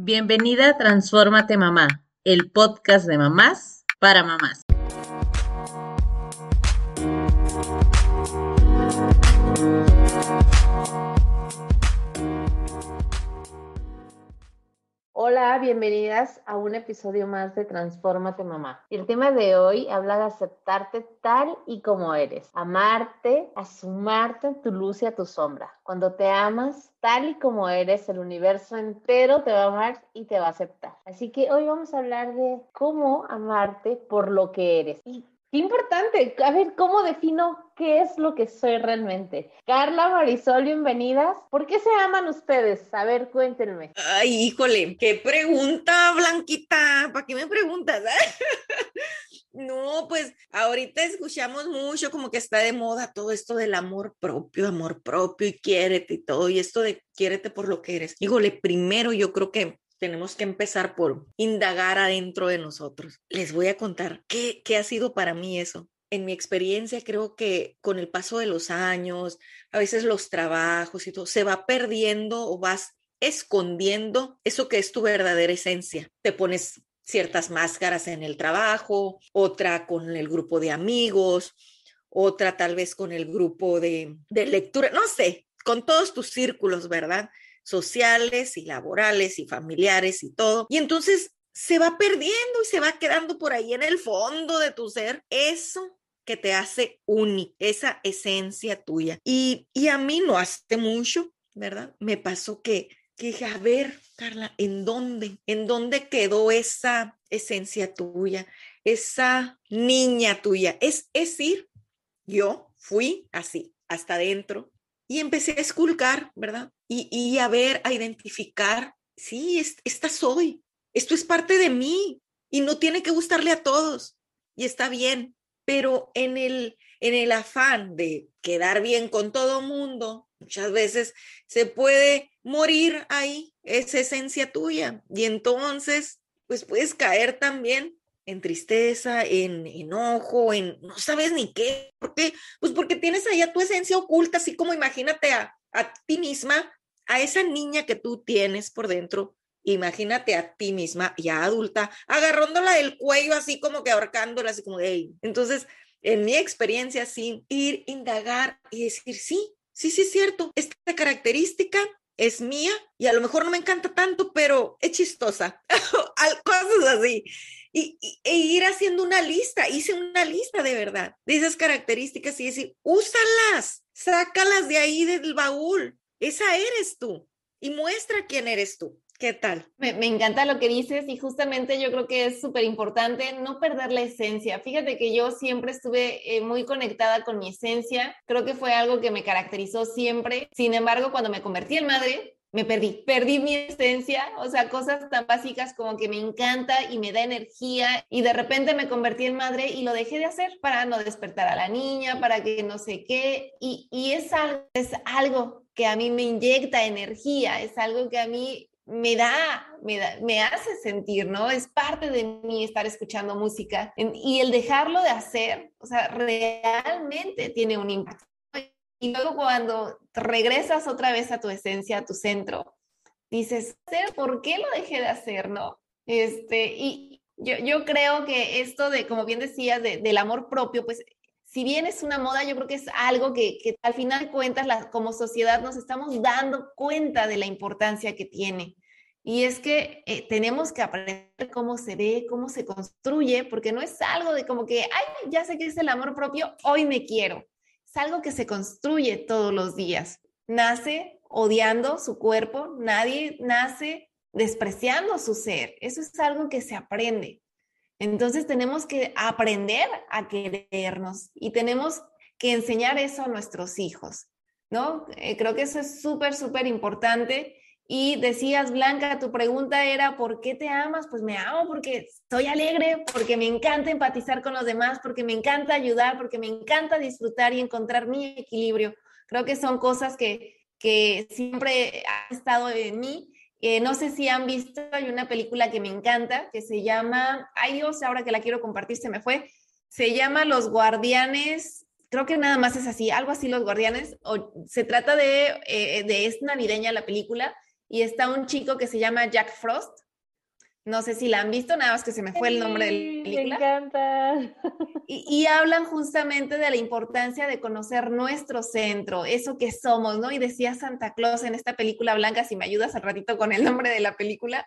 Bienvenida a Transfórmate Mamá, el podcast de mamás para mamás. Hola, bienvenidas a un episodio más de Transfórmate Mamá. El tema de hoy habla de aceptarte tal y como eres, amarte, asumarte tu luz y a tu sombra. Cuando te amas tal y como eres, el universo entero te va a amar y te va a aceptar. Así que hoy vamos a hablar de cómo amarte por lo que eres Qué importante. A ver, ¿cómo defino qué es lo que soy realmente? Carla, Marisol, bienvenidas. ¿Por qué se aman ustedes? A ver, cuéntenme. Ay, híjole, qué pregunta, Blanquita. ¿Para qué me preguntas? no, pues ahorita escuchamos mucho como que está de moda todo esto del amor propio, amor propio y quiérete y todo, y esto de quiérete por lo que eres. Híjole, primero yo creo que tenemos que empezar por indagar adentro de nosotros. Les voy a contar qué, qué ha sido para mí eso. En mi experiencia, creo que con el paso de los años, a veces los trabajos y todo, se va perdiendo o vas escondiendo eso que es tu verdadera esencia. Te pones ciertas máscaras en el trabajo, otra con el grupo de amigos, otra tal vez con el grupo de, de lectura, no sé, con todos tus círculos, ¿verdad? Sociales y laborales y familiares y todo. Y entonces se va perdiendo y se va quedando por ahí en el fondo de tu ser eso que te hace único, esa esencia tuya. Y, y a mí no hace mucho, ¿verdad? Me pasó que, que dije, a ver, Carla, ¿en dónde? ¿En dónde quedó esa esencia tuya? Esa niña tuya. Es, es decir, yo fui así, hasta adentro, y empecé a esculcar, ¿verdad? Y, a ver, a identificar, sí, esta soy, esto es parte de mí y no tiene que gustarle a todos y está bien, pero en el, en el afán de quedar bien con todo mundo, muchas veces se puede morir ahí esa esencia tuya y entonces pues puedes caer también en tristeza, en enojo, en no sabes ni qué. ¿Por qué? Pues porque tienes ahí a tu esencia oculta, así como imagínate a, a ti misma, a esa niña que tú tienes por dentro, imagínate a ti misma, ya adulta, agarrándola del cuello, así como que ahorcándola, así como, hey. Entonces, en mi experiencia, sí, ir, indagar y decir, sí, sí, sí es cierto, esta característica es mía y a lo mejor no me encanta tanto, pero es chistosa, cosas así y, e ir haciendo una lista. Hice una lista de verdad de esas características y decir, úsalas, sácalas de ahí del baúl. Esa eres tú y muestra quién eres tú. ¿Qué tal? Me, encanta lo que dices y justamente yo creo que es súper importante no perder la esencia. Fíjate que yo siempre estuve eh, muy conectada con mi esencia, creo que fue algo que me caracterizó siempre. Sin embargo, cuando me convertí en madre, me perdí, perdí mi esencia, o sea, cosas tan básicas como que me encanta y me da energía y de repente me convertí en madre y lo dejé de hacer para no despertar a la niña, para que no sé qué, y, y es, es algo que a mí me inyecta energía, es algo que a mí me da, me da, me hace sentir, ¿no? Es parte de mí estar escuchando música y el dejarlo de hacer, o sea, realmente tiene un impacto y luego cuando regresas otra vez a tu esencia, a tu centro, dices, ¿por qué lo dejé de hacer? ¿No? Este, y yo, yo creo que esto de, como bien decías, de, del amor propio, pues si bien es una moda, yo creo que es algo que, que al final cuentas, la, como sociedad nos estamos dando cuenta de la importancia que tiene. Y es que eh, tenemos que aprender cómo se ve, cómo se construye, porque no es algo de como que, ay, ya sé que es el amor propio, hoy me quiero es algo que se construye todos los días. Nace odiando su cuerpo, nadie nace despreciando su ser. Eso es algo que se aprende. Entonces tenemos que aprender a querernos y tenemos que enseñar eso a nuestros hijos, ¿no? Eh, creo que eso es súper, súper importante y decías, Blanca, tu pregunta era, ¿por qué te amas? Pues me amo porque soy alegre, porque me encanta empatizar con los demás, porque me encanta ayudar, porque me encanta disfrutar y encontrar mi equilibrio. Creo que son cosas que, que siempre han estado en mí. Eh, no sé si han visto, hay una película que me encanta, que se llama, ay Dios, ahora que la quiero compartir se me fue, se llama Los Guardianes creo que nada más es así, algo así Los Guardianes, o se trata de, eh, de es navideña la película, y está un chico que se llama Jack Frost. No sé si la han visto, nada más que se me fue el nombre de la película. Me encanta. Y, y, hablan justamente de la importancia de conocer nuestro centro, eso que somos, ¿no? Y decía Santa Claus en esta película blanca, si me ayudas al ratito con el nombre de la película,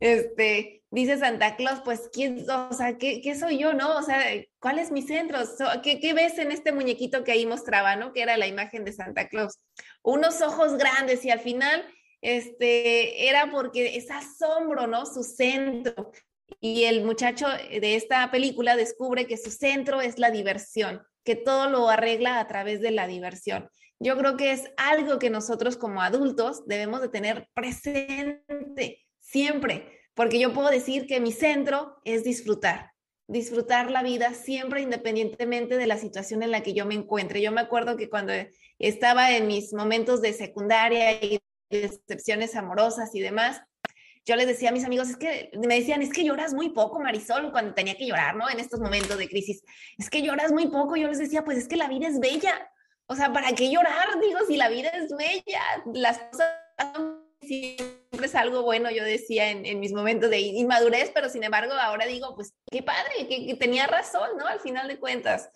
este, dice Santa Claus, pues, ¿quién, o sea, ¿qué, ¿qué, soy yo, no? O sea, ¿cuál es mi centro? ¿Qué, ¿Qué, ves en este muñequito que ahí mostraba, no? Que era la imagen de Santa Claus. Unos ojos grandes y al final, este, era porque es asombro, ¿no? Su centro. Y el muchacho de esta película descubre que su centro es la diversión, que todo lo arregla a través de la diversión. Yo creo que es algo que nosotros como adultos debemos de tener presente siempre, porque yo puedo decir que mi centro es disfrutar, disfrutar la vida siempre independientemente de la situación en la que yo me encuentre. Yo me acuerdo que cuando estaba en mis momentos de secundaria y decepciones amorosas y demás, yo les decía a mis amigos, es que me decían, es que lloras muy poco, Marisol, cuando tenía que llorar, ¿no? En estos momentos de crisis, es que lloras muy poco. Yo les decía, pues es que la vida es bella. O sea, ¿para qué llorar? Digo, si la vida es bella, las cosas siempre es algo bueno, yo decía en, mis momentos de inmadurez, pero sin embargo ahora digo, pues qué padre, que, tenía razón, ¿no? Al final de cuentas,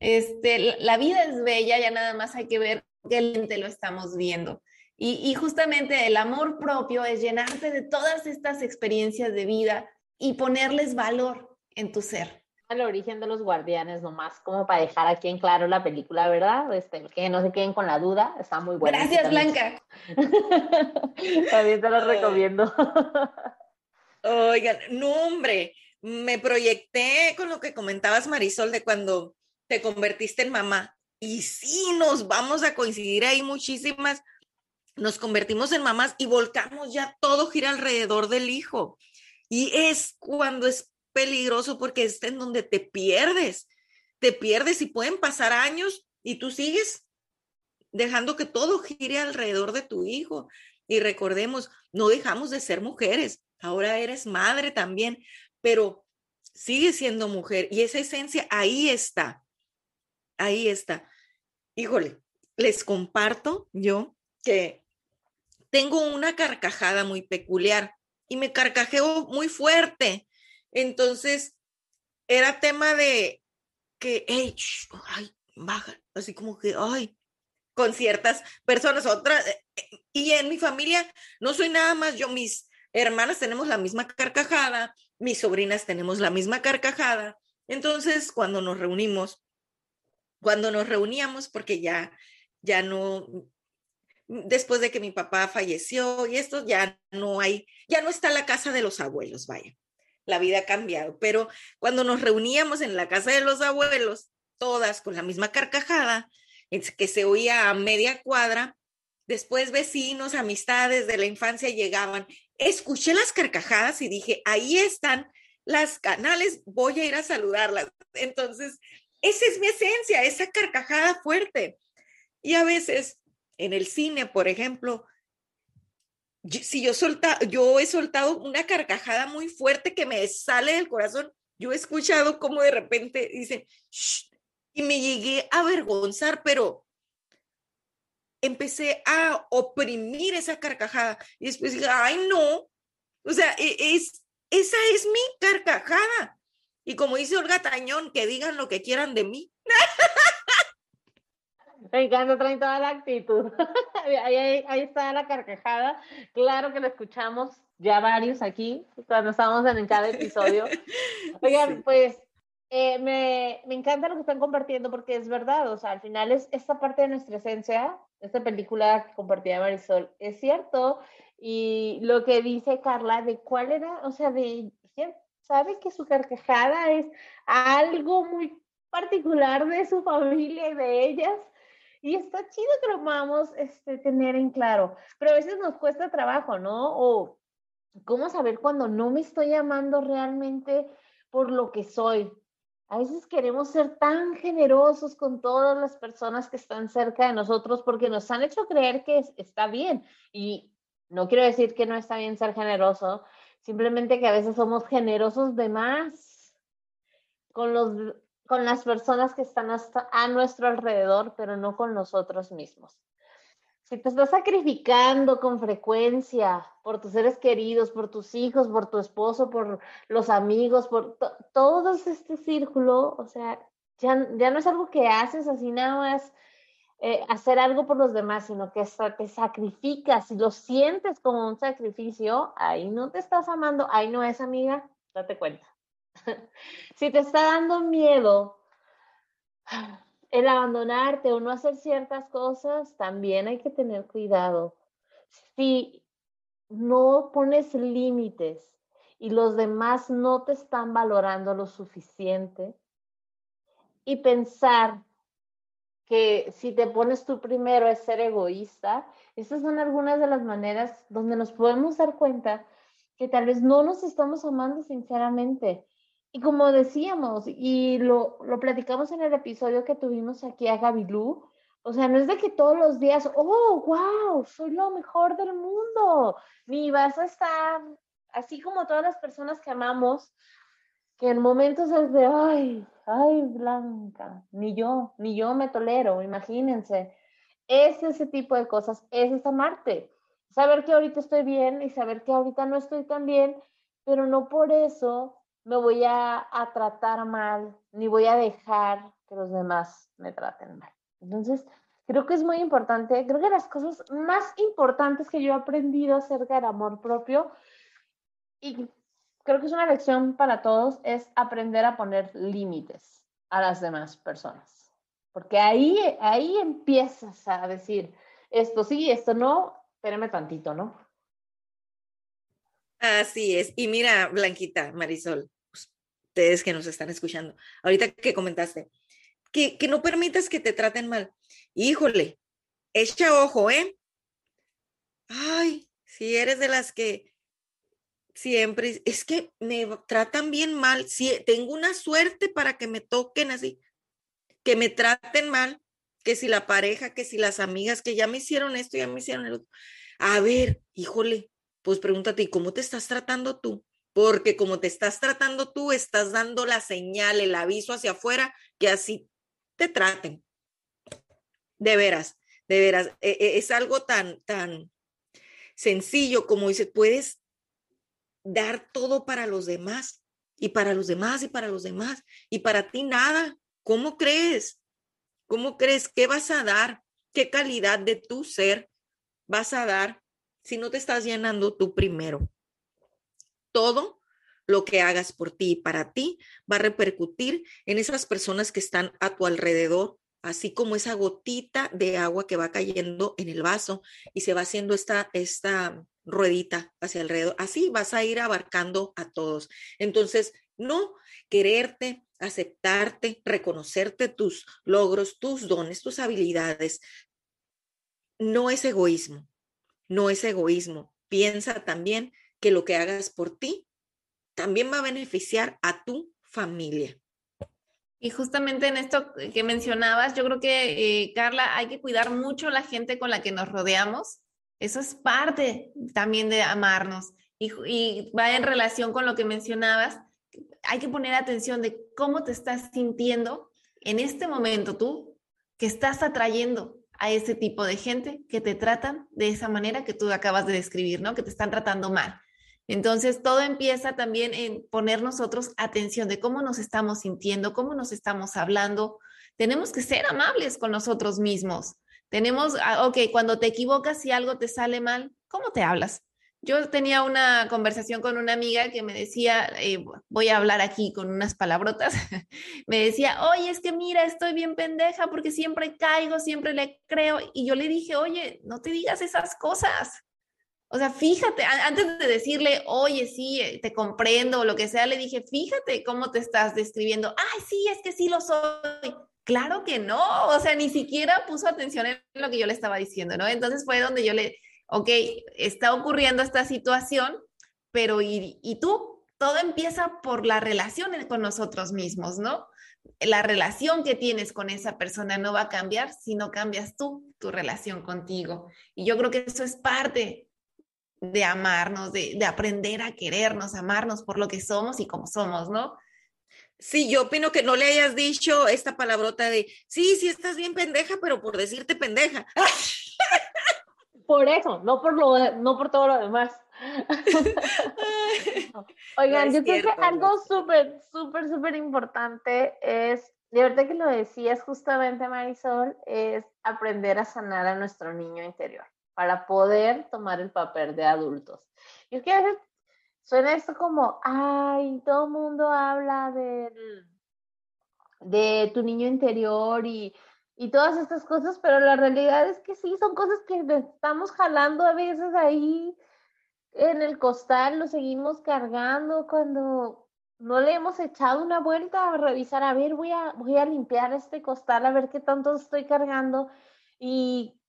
este, la vida es bella, ya nada más hay que ver qué lente lo estamos viendo. Y, y justamente el amor propio es llenarte de todas estas experiencias de vida y ponerles valor en tu ser el origen de los guardianes, nomás como para dejar aquí en claro la película, ¿verdad? Este, que no se queden con la duda, está muy buena. Gracias, Blanca. también te lo recomiendo. Oigan, no, hombre, me proyecté con lo que comentabas, Marisol, de cuando te convertiste en mamá. Y sí, nos vamos a coincidir ahí muchísimas. Nos convertimos en mamás y volcamos ya todo gira alrededor del hijo. Y es cuando es peligroso porque es en donde te pierdes, te pierdes y pueden pasar años y tú sigues dejando que todo gire alrededor de tu hijo. Y recordemos, no dejamos de ser mujeres, ahora eres madre también, pero sigues siendo mujer y esa esencia ahí está, ahí está. Híjole, les comparto yo que tengo una carcajada muy peculiar y me carcajeo muy fuerte entonces, era tema de que, hey, ay, baja, así como que, ay, con ciertas personas, otras, eh, y en mi familia no soy nada más yo, mis hermanas tenemos la misma carcajada, mis sobrinas tenemos la misma carcajada. Entonces, cuando nos reunimos, cuando nos reuníamos, porque ya, ya no, después de que mi papá falleció y esto, ya no hay, ya no está la casa de los abuelos, vaya la vida ha cambiado. Pero cuando nos reuníamos en la casa de los abuelos, todas con la misma carcajada, que se oía a media cuadra, después vecinos, amistades de la infancia llegaban. Escuché las carcajadas y dije, ahí están las canales, voy a ir a saludarlas. Entonces, esa es mi esencia, esa carcajada fuerte. Y a veces en el cine, por ejemplo, si yo solta, yo he soltado una carcajada muy fuerte que me sale del corazón, yo he escuchado como de repente dice y me llegué a avergonzar, pero empecé a oprimir esa carcajada y después dije, ay no, o sea, e, es, esa es mi carcajada. Y como dice Olga Tañón, que digan lo que quieran de mí. Me encanta, traen toda la actitud. ahí, ahí, está la carcajada. Claro que lo escuchamos ya varios aquí, cuando estamos en cada episodio. Oigan, pues eh, me, me, encanta lo que están compartiendo porque es verdad, o sea, al final es esta parte de nuestra esencia, esta película que compartía Marisol, es cierto. Y lo que dice Carla, de cuál era, o sea, de, sabe que su carcajada es algo muy particular de su familia y de ellas y está chido que lo podamos este, tener en claro, pero a veces nos cuesta trabajo, ¿no? O cómo saber cuando no me estoy amando realmente por lo que soy. A veces queremos ser tan generosos con todas las personas que están cerca de nosotros porque nos han hecho creer que está bien. Y no quiero decir que no está bien ser generoso, simplemente que a veces somos generosos de más con los con las personas que están hasta a nuestro alrededor, pero no con nosotros mismos. si te estás sacrificando con frecuencia por tus seres queridos, por tus hijos, por tu esposo, por los amigos, por todo este círculo, o sea, ya, no es algo que haces así nada más eh, hacer algo por los demás, sino que te sacrificas y lo sientes como un sacrificio, ahí no te estás amando, ahí no es amiga, date cuenta. si te está dando miedo el abandonarte o no hacer ciertas cosas, también hay que tener cuidado. Si no pones límites y los demás no te están valorando lo suficiente, y pensar que si te pones tú primero es ser egoísta, estas son algunas de las maneras donde nos podemos dar cuenta que tal vez no nos estamos amando sinceramente. Y como decíamos, y lo, lo platicamos en el episodio que tuvimos aquí a Gabilú, o sea, no es de que todos los días, oh, wow, soy lo mejor del mundo, ni vas a estar así como todas las personas que amamos, que en momentos es de, ay, ay, Blanca, ni yo, ni yo me tolero, imagínense. Es ese tipo de cosas, es esa Marte. Saber que ahorita estoy bien y saber que ahorita no estoy tan bien, pero no por eso me voy a, tratar mal, ni voy a dejar que los demás me traten mal. Entonces, creo que es muy importante, creo que las cosas más importantes que yo he aprendido acerca del amor propio y creo que es una lección para todos, es aprender a poner límites a las demás personas. Porque ahí, ahí empiezas a decir, esto sí, esto no, espérame tantito, ¿no? Así es. Y mira, Blanquita, Marisol, ustedes que nos están escuchando, ahorita que comentaste, que, que no permitas que te traten mal. Híjole, echa ojo, ¿eh? Ay, si eres de las que siempre, es que me tratan bien mal, si tengo una suerte para que me toquen así, que me traten mal, que si la pareja, que si las amigas, que ya me hicieron esto, ya me hicieron el otro. A ver, híjole, pues pregúntate, ¿y cómo te estás tratando tú? Porque como te estás tratando tú, estás dando la señal, el aviso hacia afuera, que así te traten. De veras, de veras, e, e, es algo tan, tan sencillo como dice, puedes dar todo para los demás y para los demás y para los demás y para ti nada. ¿Cómo crees? ¿Cómo crees? ¿Qué vas a dar? ¿Qué calidad de tu ser vas a dar si no te estás llenando tú primero? Todo lo que hagas por ti y para ti va a repercutir en esas personas que están a tu alrededor, así como esa gotita de agua que va cayendo en el vaso y se va haciendo esta, esta ruedita hacia alrededor. Así vas a ir abarcando a todos. Entonces, no quererte, aceptarte, reconocerte tus logros, tus dones, tus habilidades. No es egoísmo, no es egoísmo. Piensa también que lo que hagas por ti también va a beneficiar a tu familia. Y justamente en esto que mencionabas, yo creo que, eh, Carla, hay que cuidar mucho la gente con la que nos rodeamos eso es parte también de amarnos y, va en relación con lo que mencionabas. Hay que poner atención de cómo te estás sintiendo en este momento tú, que estás atrayendo a ese tipo de gente que te tratan de esa manera que tú acabas de describir, ¿no? Que te están tratando mal. Entonces, todo empieza también en poner nosotros atención de cómo nos estamos sintiendo, cómo nos estamos hablando. Tenemos que ser amables con nosotros mismos. Tenemos, ah, ok, cuando te equivocas y algo te sale mal, ¿cómo te hablas? Yo tenía una conversación con una amiga que me decía, eh, voy a hablar aquí con unas palabrotas, me decía, oye, es que mira, estoy bien pendeja porque siempre caigo, siempre le creo. Y yo le dije, oye, no te digas esas cosas. O sea, fíjate, antes de decirle, oye, sí, eh, te comprendo o lo que sea, le dije, fíjate cómo te estás describiendo. Ay, sí, es que sí lo soy. Claro que no, o sea, ni siquiera puso atención en lo que yo le estaba diciendo, ¿no? Entonces fue donde yo le, ok, está ocurriendo esta situación, pero ¿y, y tú? Todo empieza por la relación con nosotros mismos, ¿no? La relación que tienes con esa persona no va a cambiar si no cambias tú, tu relación contigo. Y yo creo que eso es parte de amarnos, de, de aprender a querernos, amarnos por lo que somos y como somos, ¿no? Sí, yo opino que no le hayas dicho esta palabrota de, sí, sí estás bien pendeja, pero por decirte pendeja. por eso, no por, lo, no por todo lo demás. Oigan, yo creo que algo súper, súper, súper importante es, de verdad que lo decías justamente Marisol, es aprender a sanar a nuestro niño interior para poder tomar el papel de adultos. Y es que a veces suena esto como, ay, todo el mundo habla del, de tu niño interior y y todas estas cosas, pero la realidad es que sí, son cosas que estamos jalando a veces ahí en el costal, lo seguimos cargando cuando no le hemos echado una vuelta a revisar, a ver, voy a, voy a limpiar este costal, a ver qué tanto estoy cargando y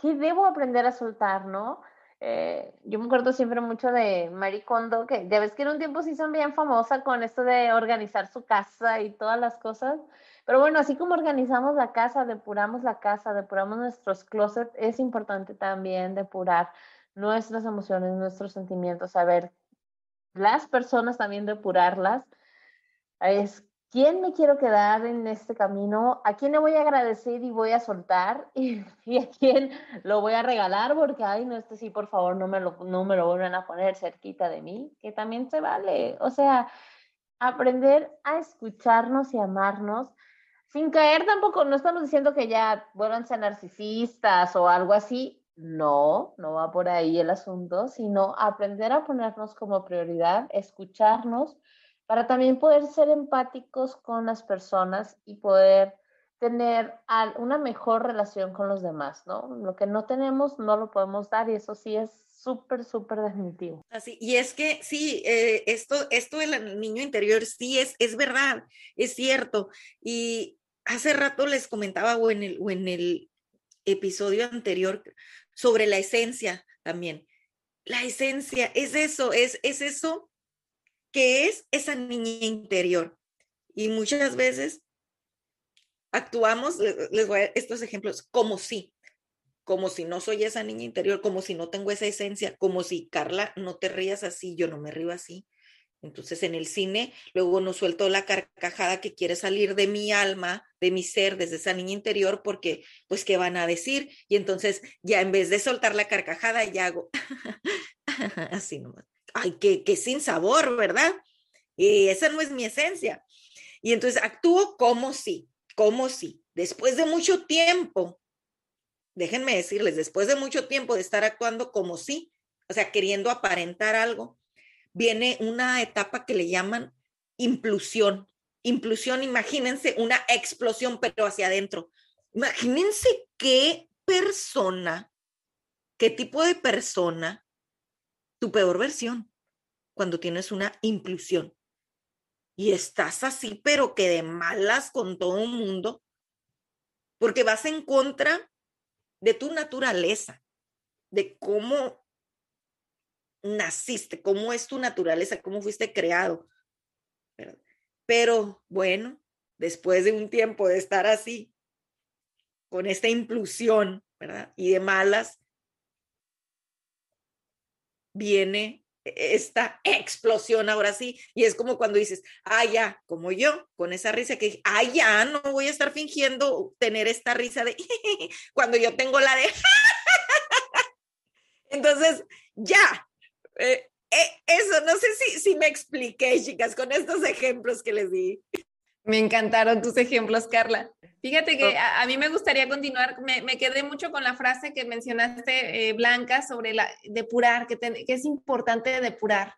qué debo aprender a soltar, ¿no? Eh, yo me acuerdo siempre mucho de Marie Kondo, que ya ves que en un tiempo sí son bien famosa con esto de organizar su casa y todas las cosas. Pero bueno, así como organizamos la casa, depuramos la casa, depuramos nuestros closets, es importante también depurar nuestras emociones, nuestros sentimientos, saber las personas también depurarlas. Es quién me quiero quedar en este camino, a quién le voy a agradecer y voy a soltar y, a quién lo voy a regalar porque, ay, no, este sí, por favor, no me, lo, no me lo vuelven a poner cerquita de mí, que también se vale. O sea, aprender a escucharnos y amarnos sin caer tampoco, no estamos diciendo que ya ser narcisistas o algo así, no, no va por ahí el asunto, sino aprender a ponernos como prioridad, escucharnos, para también poder ser empáticos con las personas y poder tener una mejor relación con los demás, ¿no? Lo que no tenemos no lo podemos dar y eso sí es súper, súper definitivo. Así, y es que sí, eh, esto, esto del niño interior sí es, es verdad, es cierto. Y hace rato les comentaba o en el, o en el episodio anterior sobre la esencia también. La esencia es eso, es, es eso que es esa niña interior. Y muchas veces actuamos, les voy a estos ejemplos, como si, como si no soy esa niña interior, como si no tengo esa esencia, como si Carla, no te rías así, yo no me río así. Entonces en el cine luego no suelto la carcajada que quiere salir de mi alma, de mi ser, desde esa niña interior, porque pues qué van a decir. Y entonces ya en vez de soltar la carcajada ya hago así nomás ay, que, sin sabor, ¿verdad? Y esa no es mi esencia. Y entonces actúo como si, como si, después de mucho tiempo, déjenme decirles, después de mucho tiempo de estar actuando como si, o sea, queriendo aparentar algo, viene una etapa que le llaman implusión. Implusión, imagínense una explosión, pero hacia adentro. Imagínense qué persona, qué tipo de persona tu peor versión cuando tienes una implusión y estás así, pero que de malas con todo el mundo, porque vas en contra de tu naturaleza, de cómo naciste, cómo es tu naturaleza, cómo fuiste creado. Pero bueno, después de un tiempo de estar así, con esta implusión, ¿verdad? Y de malas, viene esta explosión ahora sí, y es como cuando dices, ah, ya, como yo, con esa risa que dije, ah, ya, no voy a estar fingiendo tener esta risa de, cuando yo tengo la de, entonces, ya, eh, eh, eso, no sé si, si me expliqué, chicas, con estos ejemplos que les di. Me encantaron tus ejemplos, Carla. Fíjate que a, mí me gustaría continuar, me, quedé mucho con la frase que mencionaste, eh, Blanca, sobre la depurar, que, que es importante depurar,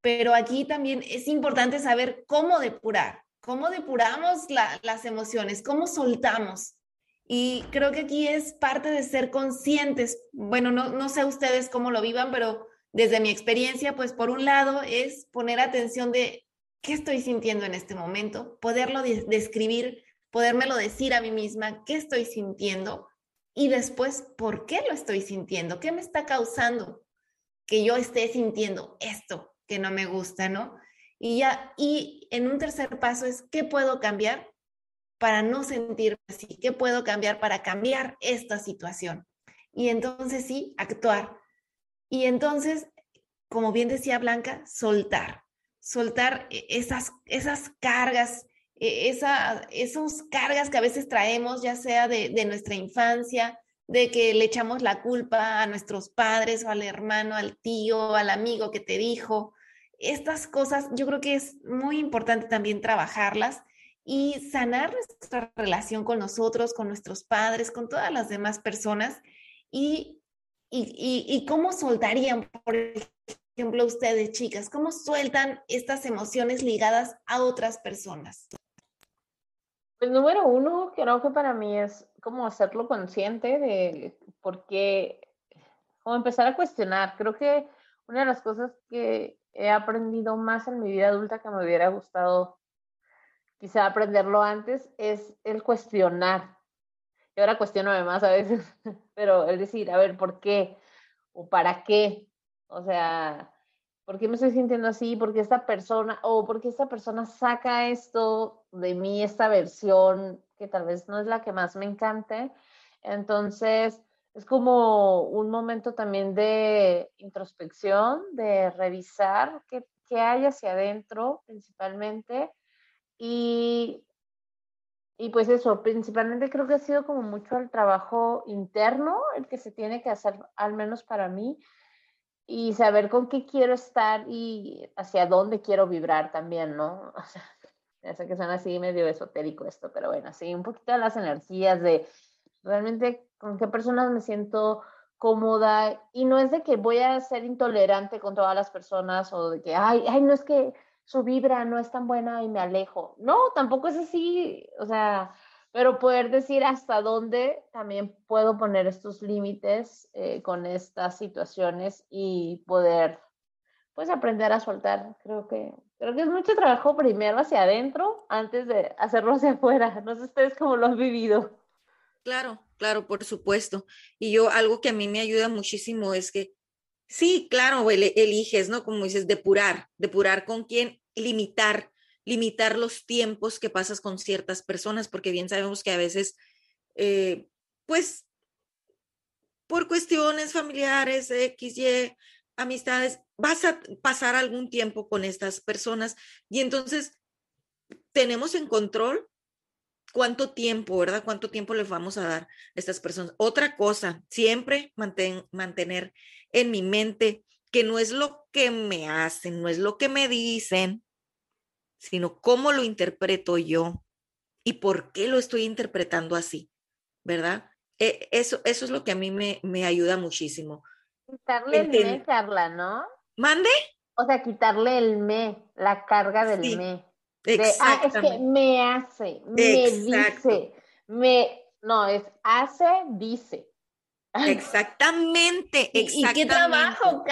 pero aquí también es importante saber cómo depurar, cómo depuramos las emociones, cómo soltamos. Y creo que aquí es parte de ser conscientes. Bueno, no, no sé ustedes cómo lo vivan, pero desde mi experiencia, pues por un lado es poner atención de qué estoy sintiendo en este momento, poderlo describir, podérmelo decir a mí misma, qué estoy sintiendo y después, ¿por qué lo estoy sintiendo? ¿Qué me está causando que yo esté sintiendo esto que no me gusta, no? Y ya, y en un tercer paso es, ¿qué puedo cambiar para no sentirme así? ¿Qué puedo cambiar para cambiar esta situación? Y entonces sí, actuar. Y entonces, como bien decía Blanca, soltar soltar e, esas, esas cargas, e, esa, esos cargas que a veces traemos, ya sea de, nuestra infancia, de que le echamos la culpa a nuestros padres o al hermano, al tío, al amigo que te dijo. Estas cosas yo creo que es muy importante también trabajarlas y sanar nuestra relación con nosotros, con nuestros padres, con todas las demás personas y, y, y, cómo soltarían, por ejemplo, ustedes chicas, cómo sueltan estas emociones ligadas a otras personas. Pues número uno, creo que para mí es como hacerlo consciente de por qué, como empezar a cuestionar. Creo que una de las cosas que he aprendido más en mi vida adulta que me hubiera gustado quizá aprenderlo antes es el cuestionar. Y ahora cuestiono más a veces, pero el decir, a ver, ¿por qué? ¿O para qué? O sea, ¿por qué me estoy sintiendo así? ¿Por qué esta persona, o por qué esta persona saca esto de mí, esta versión que tal vez no es la que más me encante? Entonces, es como un momento también de introspección, de revisar qué, qué hay hacia adentro principalmente y, y pues eso, principalmente creo que ha sido como mucho el trabajo interno, el que se tiene que hacer, al menos para mí, y saber con qué quiero estar y hacia dónde quiero vibrar también, ¿no? O sea, ya sé que suena así medio esotérico esto, pero bueno, sí, un poquito de las energías de realmente con qué personas me siento cómoda y no es de que voy a ser intolerante con todas las personas o de que, ay, ay, no es que su vibra no es tan buena y me alejo. No, tampoco es así, o sea, pero poder decir hasta dónde también puedo poner estos límites eh, con estas situaciones y poder pues aprender a soltar. Creo que, creo que es mucho trabajo primero hacia adentro antes de hacerlo hacia afuera. No sé ustedes cómo lo han vivido. Claro, claro, por supuesto. Y yo algo que a mí me ayuda muchísimo es que Sí, claro, eliges, ¿no? Como dices, depurar, depurar con quién, limitar, limitar los tiempos que pasas con ciertas personas, porque bien sabemos que a veces, eh, pues, por cuestiones familiares, X, Y, amistades, vas a pasar algún tiempo con estas personas y entonces tenemos en control cuánto tiempo, ¿verdad? ¿Cuánto tiempo les vamos a dar a estas personas? Otra cosa, siempre mantener en mi mente que no es lo que me hacen, no es lo que me dicen, sino cómo lo interpreto yo y por qué lo estoy interpretando así, ¿verdad? E, eso, eso es lo que a mí me, me ayuda muchísimo. Quitarle el me, Carla, ¿no? ¿Mande? O sea, quitarle el me, la carga del me. ah, es que me hace, me dice, me, no, es hace, dice. Exactamente, ¿Y, qué trabajo,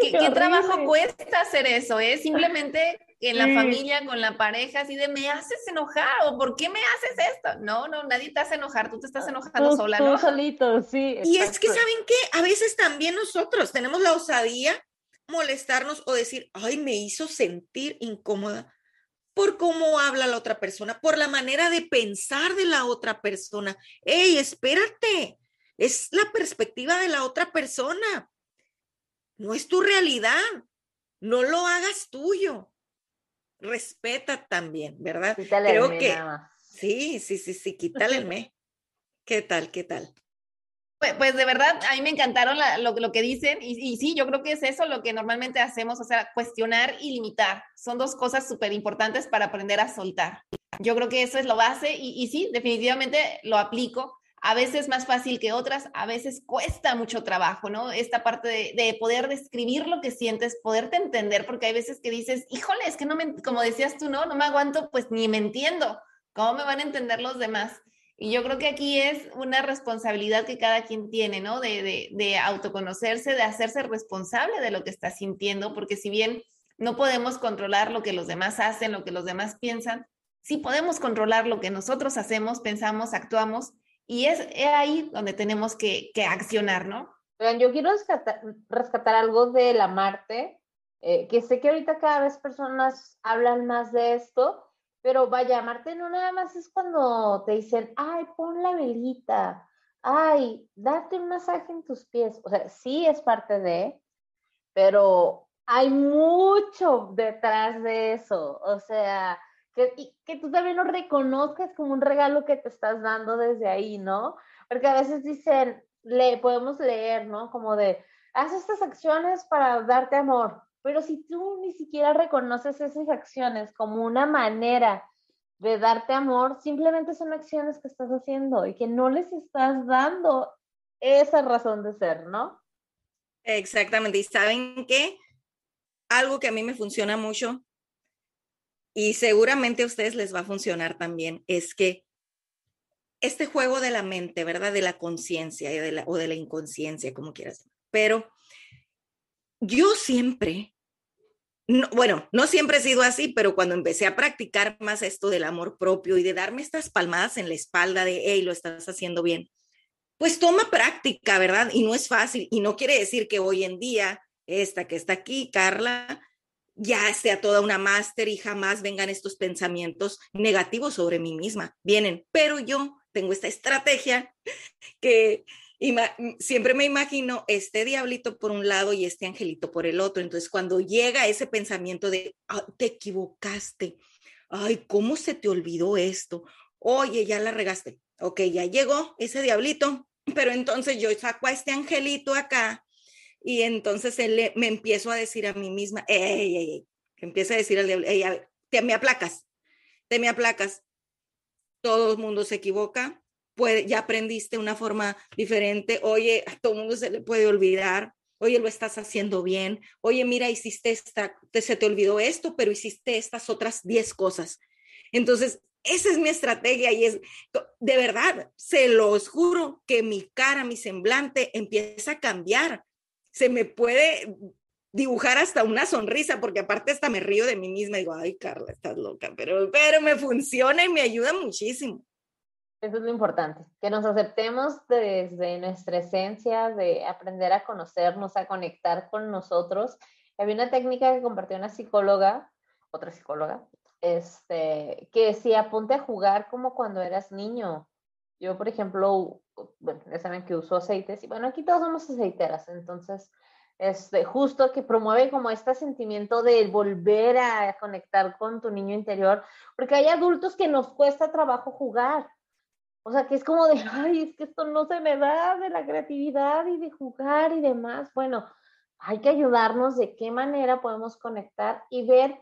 ¿Qué, trabajo cuesta hacer eso? ¿eh? Simplemente en la familia, con la pareja, así de me haces enojar o ¿por qué me haces esto? No, no, nadie te hace enojar, tú te estás enojando sola, tú ¿no? solito, sí. Y es que, ¿saben qué? A veces también nosotros tenemos la osadía molestarnos o decir, ay, me hizo sentir incómoda por cómo habla la otra persona, por la manera de pensar de la otra persona. ¡Ey, espérate! Es la perspectiva de la otra persona. No es tu realidad. No lo hagas tuyo. Respeta también, ¿verdad? Creo que sí, sí, sí, sí, quítale el me. ¿Qué tal? ¿Qué tal? Pues, pues, de verdad, a mí me encantaron lo, que dicen y, sí, yo creo que es eso lo que normalmente hacemos, o sea, cuestionar y limitar. Son dos cosas súper importantes para aprender a soltar. Yo creo que eso es lo base y, sí, definitivamente lo aplico. A veces más fácil que otras, a veces cuesta mucho trabajo, ¿no? Esta parte de, de poder describir lo que sientes, poderte entender, porque hay veces que dices, híjole, es que no me, como decías tú, no, no me aguanto, pues ni me entiendo. ¿Cómo me van a entender los demás? Y yo creo que aquí es una responsabilidad que cada quien tiene, ¿no? De, de, autoconocerse, de hacerse responsable de lo que está sintiendo, porque si bien no podemos controlar lo que los demás hacen, lo que los demás piensan, sí podemos controlar lo que nosotros hacemos, pensamos, actuamos, y es, ahí donde tenemos que, que accionar, ¿no? Yo quiero rescatar, algo de la Marte, eh, que sé que ahorita cada vez personas hablan más de esto, pero vaya, Marte no nada más es cuando te dicen, ay, pon la velita, ay, date un masaje en tus pies. O sea, sí es parte de, pero hay mucho detrás de eso. O sea, que, que tú también lo reconozcas como un regalo que te estás dando desde ahí, ¿no? porque a veces dicen, le, podemos leer, ¿no? Como de, haz estas acciones para darte amor, pero si tú ni siquiera reconoces esas acciones como una manera de darte amor, simplemente son acciones que estás haciendo y que no les estás dando esa razón de ser, ¿no? Exactamente. ¿Y saben qué? Algo que a mí me funciona mucho y seguramente a ustedes les va a funcionar también es que este juego de la mente, ¿verdad? De la conciencia o de la inconsciencia, como quieras. Pero yo siempre bueno, no siempre he sido así, pero cuando empecé a practicar más esto del amor propio y de darme estas palmadas en la espalda de, hey, lo estás haciendo bien, pues toma práctica, ¿verdad? Y no es fácil. Y no quiere decir que hoy en día, esta que está aquí, Carla, ya sea toda una máster y jamás vengan estos pensamientos negativos sobre mí misma. Vienen, pero yo tengo esta estrategia que siempre me imagino este diablito por un lado y este angelito por el otro. Entonces, cuando llega ese pensamiento de, ah, te equivocaste, ay, ¿cómo se te olvidó esto? Oye, ya la regaste. Ok, ya llegó ese diablito, pero entonces yo saco a este angelito acá y entonces él me empiezo a decir a mí misma, ey, ey, ey, empieza a decir al diablo, ey, a ver, te me aplacas, te me aplacas. Todo el mundo se equivoca, ya aprendiste una forma diferente, oye, a todo mundo se le puede olvidar, oye, lo estás haciendo bien, oye, mira, hiciste esta, te, se te olvidó esto, pero hiciste estas otras 10 cosas. Entonces, esa es mi estrategia y es, de verdad, se los juro que mi cara, mi semblante empieza a cambiar. Se me puede dibujar hasta una sonrisa, porque aparte hasta me río de mí misma digo, ay, Carla, estás loca, pero, pero me funciona y me ayuda muchísimo. Eso es lo importante, que nos aceptemos desde nuestra esencia, de aprender a conocernos, a conectar con nosotros. Había una técnica que compartió una psicóloga, otra psicóloga, este, que decía, apunte a jugar como cuando eras niño. Yo, por ejemplo, bueno, ya saben que uso aceites y bueno, aquí todos somos aceiteras, entonces, este, justo que promueve como este sentimiento de volver a conectar con tu niño interior, porque hay adultos que nos cuesta trabajo jugar o sea, que es como de, ay, es que esto no se me da de la creatividad y de jugar y demás. Bueno, hay que ayudarnos de qué manera podemos conectar y ver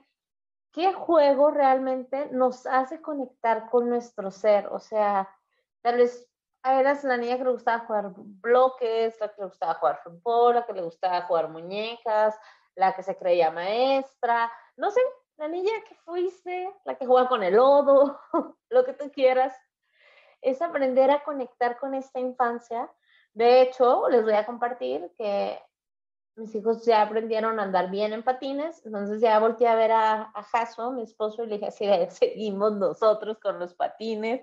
qué juego realmente nos hace conectar con nuestro ser. O sea, tal vez eras la niña que le gustaba jugar bloques, la que le gustaba jugar fútbol, la que le gustaba jugar muñecas, la que se creía maestra, no sé, la niña que fuiste, la que juega con el lodo, lo que tú quieras es aprender a conectar con esta infancia. De hecho, les voy a compartir que mis hijos ya aprendieron a andar bien en patines, entonces ya volteé a ver a, a Jaso, mi esposo, y le dije así, seguimos nosotros con los patines,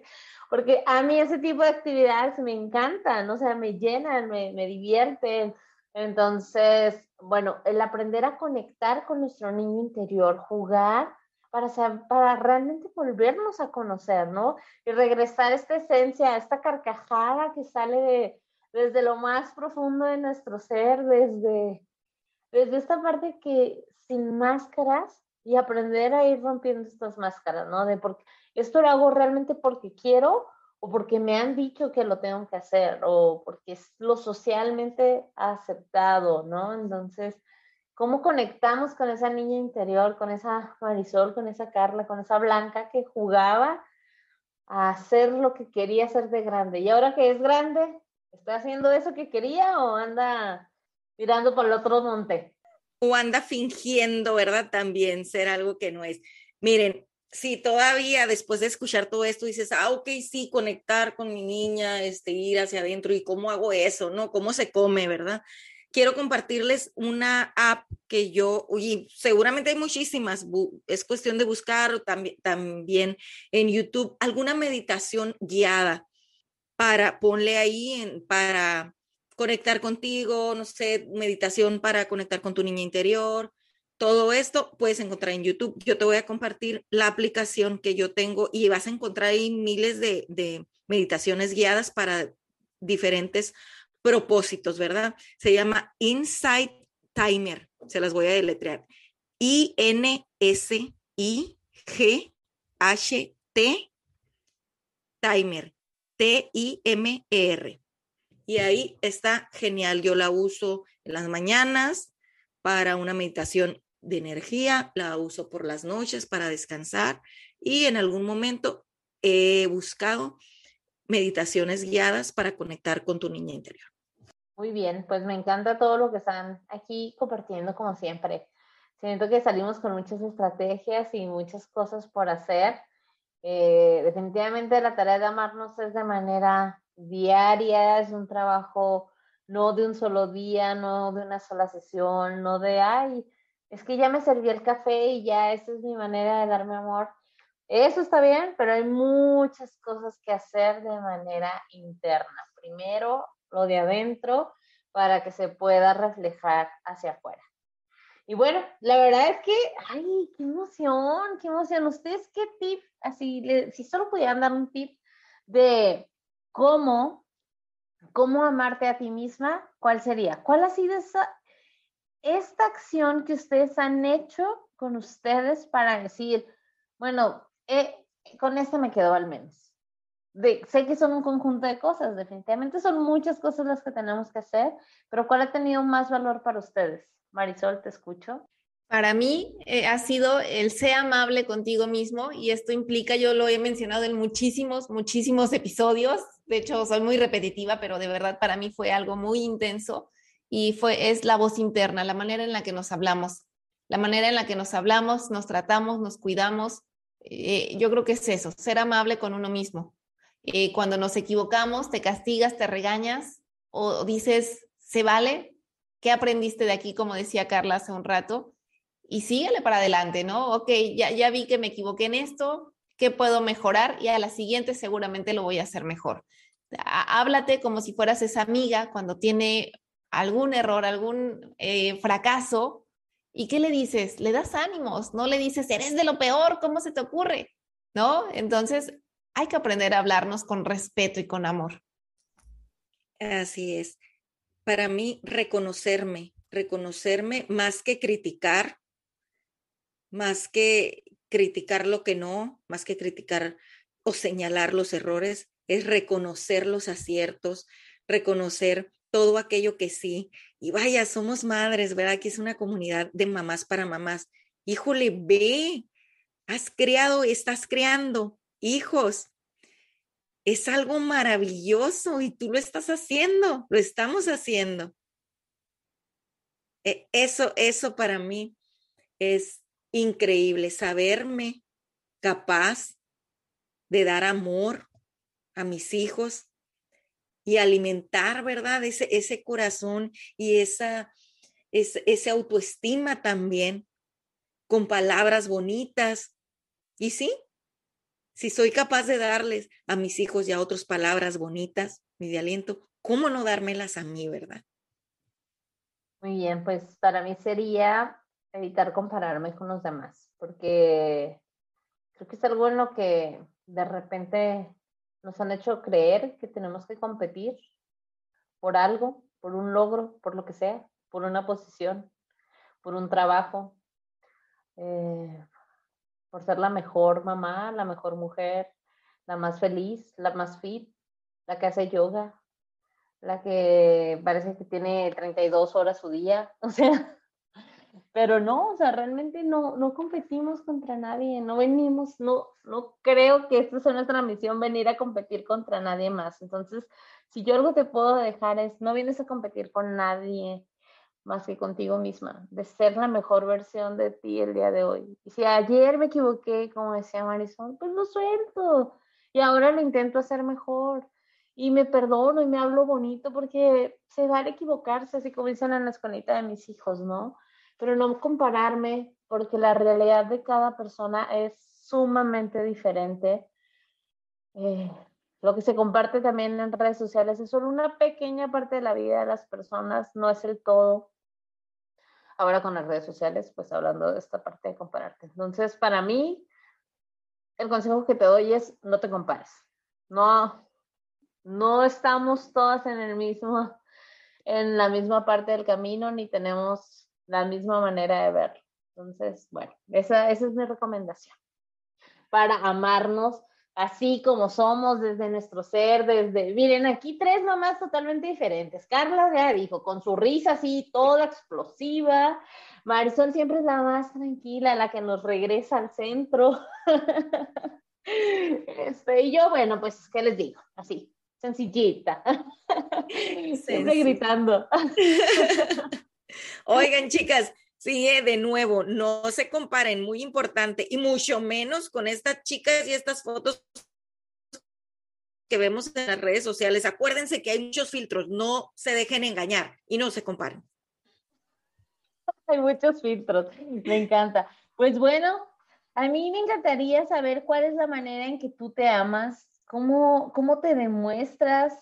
porque a mí ese tipo de actividades me encantan, o sea, me llenan, me, me divierten. Entonces, bueno, el aprender a conectar con nuestro niño interior, jugar, para, para realmente volvernos a conocer, ¿no? Y regresar a esta esencia, a esta carcajada que sale de, desde lo más profundo de nuestro ser, desde, desde esta parte que sin máscaras y aprender a ir rompiendo estas máscaras, ¿no? De porque esto lo hago realmente porque quiero o porque me han dicho que lo tengo que hacer o porque es lo socialmente aceptado, ¿no? Entonces, cómo conectamos con esa niña interior, con esa Marisol, con esa Carla, con esa Blanca que jugaba a hacer lo que quería hacer de grande. Y ahora que es grande, ¿está haciendo eso que quería o anda mirando por el otro monte? O anda fingiendo, ¿verdad? También ser algo que no es. Miren, si todavía después de escuchar todo esto dices, ah, ok, sí, conectar con mi niña, este, ir hacia adentro y cómo hago eso, ¿no? ¿Cómo se come, verdad? quiero compartirles una app que yo, y seguramente hay muchísimas, es cuestión de buscar también, también en YouTube alguna meditación guiada para, ponle ahí para conectar contigo, no sé, meditación para conectar con tu niña interior. Todo esto puedes encontrar en YouTube. Yo te voy a compartir la aplicación que yo tengo y vas a encontrar ahí miles de, de meditaciones guiadas para diferentes propósitos, ¿verdad? Se llama Insight Timer. Se las voy a deletrear. I-N-S-I-G-H-T Timer. T-I-M-E-R. Y ahí está genial. Yo la uso en las mañanas para una meditación de energía, la uso por las noches para descansar y en algún momento he buscado meditaciones guiadas para conectar con tu niña interior. Muy bien, pues me encanta todo lo que están aquí compartiendo como siempre. Siento que salimos con muchas estrategias y muchas cosas por hacer. Eh, definitivamente la tarea de amarnos es de manera diaria, es un trabajo no de un solo día, no de una sola sesión, no de, ay, es que ya me serví el café y ya esa es mi manera de darme amor. Eso está bien, pero hay muchas cosas que hacer de manera interna. Primero, lo de adentro, para que se pueda reflejar hacia afuera. Y bueno, la verdad es que, ay, qué emoción, qué emoción. ¿Ustedes qué tip, así, si solo pudieran dar un tip de cómo, cómo amarte a ti misma, ¿cuál sería? ¿Cuál ha sido esa, esta acción que ustedes han hecho con ustedes para decir, bueno, eh, con esto me quedo al menos? sé que son un conjunto de cosas, definitivamente son muchas cosas las que tenemos que hacer, pero ¿cuál ha tenido más valor para ustedes? Marisol, te escucho. Para mí eh, ha sido el ser amable contigo mismo y esto implica, yo lo he mencionado en muchísimos, muchísimos episodios, de hecho soy muy repetitiva, pero de verdad para mí fue algo muy intenso y fue, es la voz interna, la manera en la que nos hablamos, la manera en la que nos hablamos, nos tratamos, nos cuidamos. Eh, yo creo que es eso, ser amable con uno mismo. Eh, cuando nos equivocamos, te castigas, te regañas o dices, ¿se vale? ¿Qué aprendiste de aquí, como decía Carla hace un rato? Y síguele para adelante, ¿no? Ok, ya, ya vi que me equivoqué en esto, ¿qué puedo mejorar? Y a la siguiente seguramente lo voy a hacer mejor. Háblate como si fueras esa amiga cuando tiene algún error, algún eh, fracaso. ¿Y qué le dices? Le das ánimos, no le dices, eres de lo peor, ¿cómo se te ocurre? ¿No? Entonces, hay que aprender a hablarnos con respeto y con amor. Así es para mí reconocerme, reconocerme más que criticar, más que criticar lo que no, más que criticar o señalar los errores, es reconocer los aciertos, reconocer todo aquello que sí. Y vaya, somos madres, ¿verdad? Que es una comunidad de mamás para mamás. Híjole, ve, has creado, estás creando hijos es algo maravilloso y tú lo estás haciendo, lo estamos haciendo. E, eso, eso para mí es increíble, saberme capaz de dar amor a mis hijos y alimentar, ¿verdad? Ese, ese corazón y esa, ese, ese autoestima también con palabras bonitas. Y sí, si soy capaz de darles a mis hijos ya otras palabras bonitas, mi de aliento, ¿cómo no dármelas a mí, verdad? Muy bien, pues para mí sería evitar compararme con los demás, porque creo que es algo en lo que de repente nos han hecho creer que tenemos que competir por algo, por un logro, por lo que sea, por una posición, por un trabajo, eh, por ser la mejor mamá, la mejor mujer, la más feliz, la más fit, la que hace yoga, la que parece que tiene 32 horas su día, o sea, pero no, o sea, realmente no, no competimos contra nadie, no venimos, no, no creo que esta sea nuestra misión, venir a competir contra nadie más. Entonces, si yo algo te puedo dejar es, no vienes a competir con nadie, más que contigo misma, de ser la mejor versión de ti el día de hoy. Y si ayer me equivoqué, como decía Marisol, pues lo suelto y ahora lo intento hacer mejor y me perdono y me hablo bonito porque se vale equivocarse, así como dicen en la escuelita de mis hijos, ¿no? Pero no compararme porque la realidad de cada persona es sumamente diferente. Eh, lo que se comparte también en redes sociales es solo una pequeña parte de la vida de las personas, no es el todo ahora con las redes sociales, pues hablando de esta parte de compararte. Entonces, para mí, el consejo que te doy es no te compares. No, no estamos todas en el mismo, en la misma parte del camino, ni tenemos la misma manera de verlo. Entonces, bueno, esa, esa es mi recomendación. Para amarnos así como somos desde nuestro ser, desde, miren, aquí tres mamás totalmente diferentes. Carla ya dijo, con su risa así, toda explosiva. Marisol siempre es la más tranquila, la que nos regresa al centro. Este, y yo, bueno, pues, ¿qué les digo? Así, sencillita. Siempre gritando. Oigan, chicas, sigue de nuevo, no se comparen, muy importante, y mucho menos con estas chicas y estas fotos que vemos en las redes sociales. Acuérdense que hay muchos filtros, no se dejen engañar y no se comparen. Hay muchos filtros, me encanta. Pues bueno, a mí me encantaría saber cuál es la manera en que tú te amas, cómo, cómo te demuestras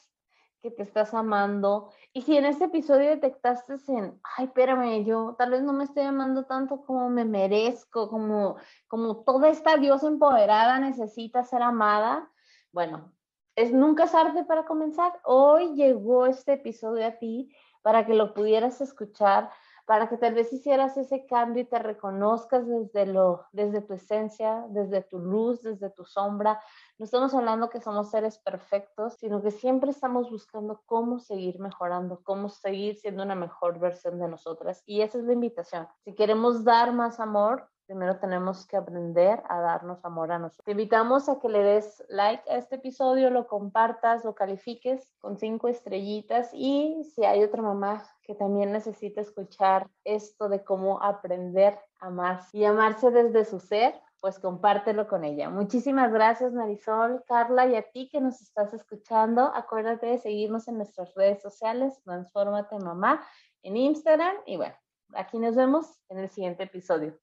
que te estás amando. Y si en este episodio detectaste en, ay, espérame, yo tal vez no me estoy amando tanto como me merezco, como, como toda esta diosa empoderada necesita ser amada, bueno, es nunca es tarde para comenzar. Hoy llegó este episodio a ti para que lo pudieras escuchar, para que tal vez hicieras ese cambio y te reconozcas desde, lo, desde tu esencia, desde tu luz, desde tu sombra. No estamos hablando que somos seres perfectos, sino que siempre estamos buscando cómo seguir mejorando, cómo seguir siendo una mejor versión de nosotras. Y esa es la invitación. Si queremos dar más amor, primero tenemos que aprender a darnos amor a nosotros. Te invitamos a que le des like a este episodio, lo compartas, lo califiques con cinco estrellitas y si hay otra mamá que también necesita escuchar esto de cómo aprender a amarse y amarse desde su ser, pues compártelo con ella. Muchísimas gracias Marisol, Carla y a ti que nos estás escuchando. Acuérdate de seguirnos en nuestras redes sociales, Transformate Mamá en Instagram y bueno, aquí nos vemos en el siguiente episodio.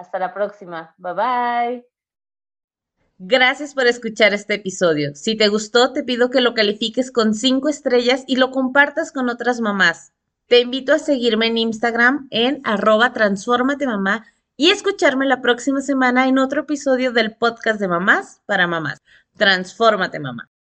Hasta la próxima. Bye bye. Gracias por escuchar este episodio. Si te gustó, te pido que lo califiques con cinco estrellas y lo compartas con otras mamás. Te invito a seguirme en Instagram en arroba transformate mamá y escucharme la próxima semana en otro episodio del podcast de mamás para mamás. Transfórmate mamá.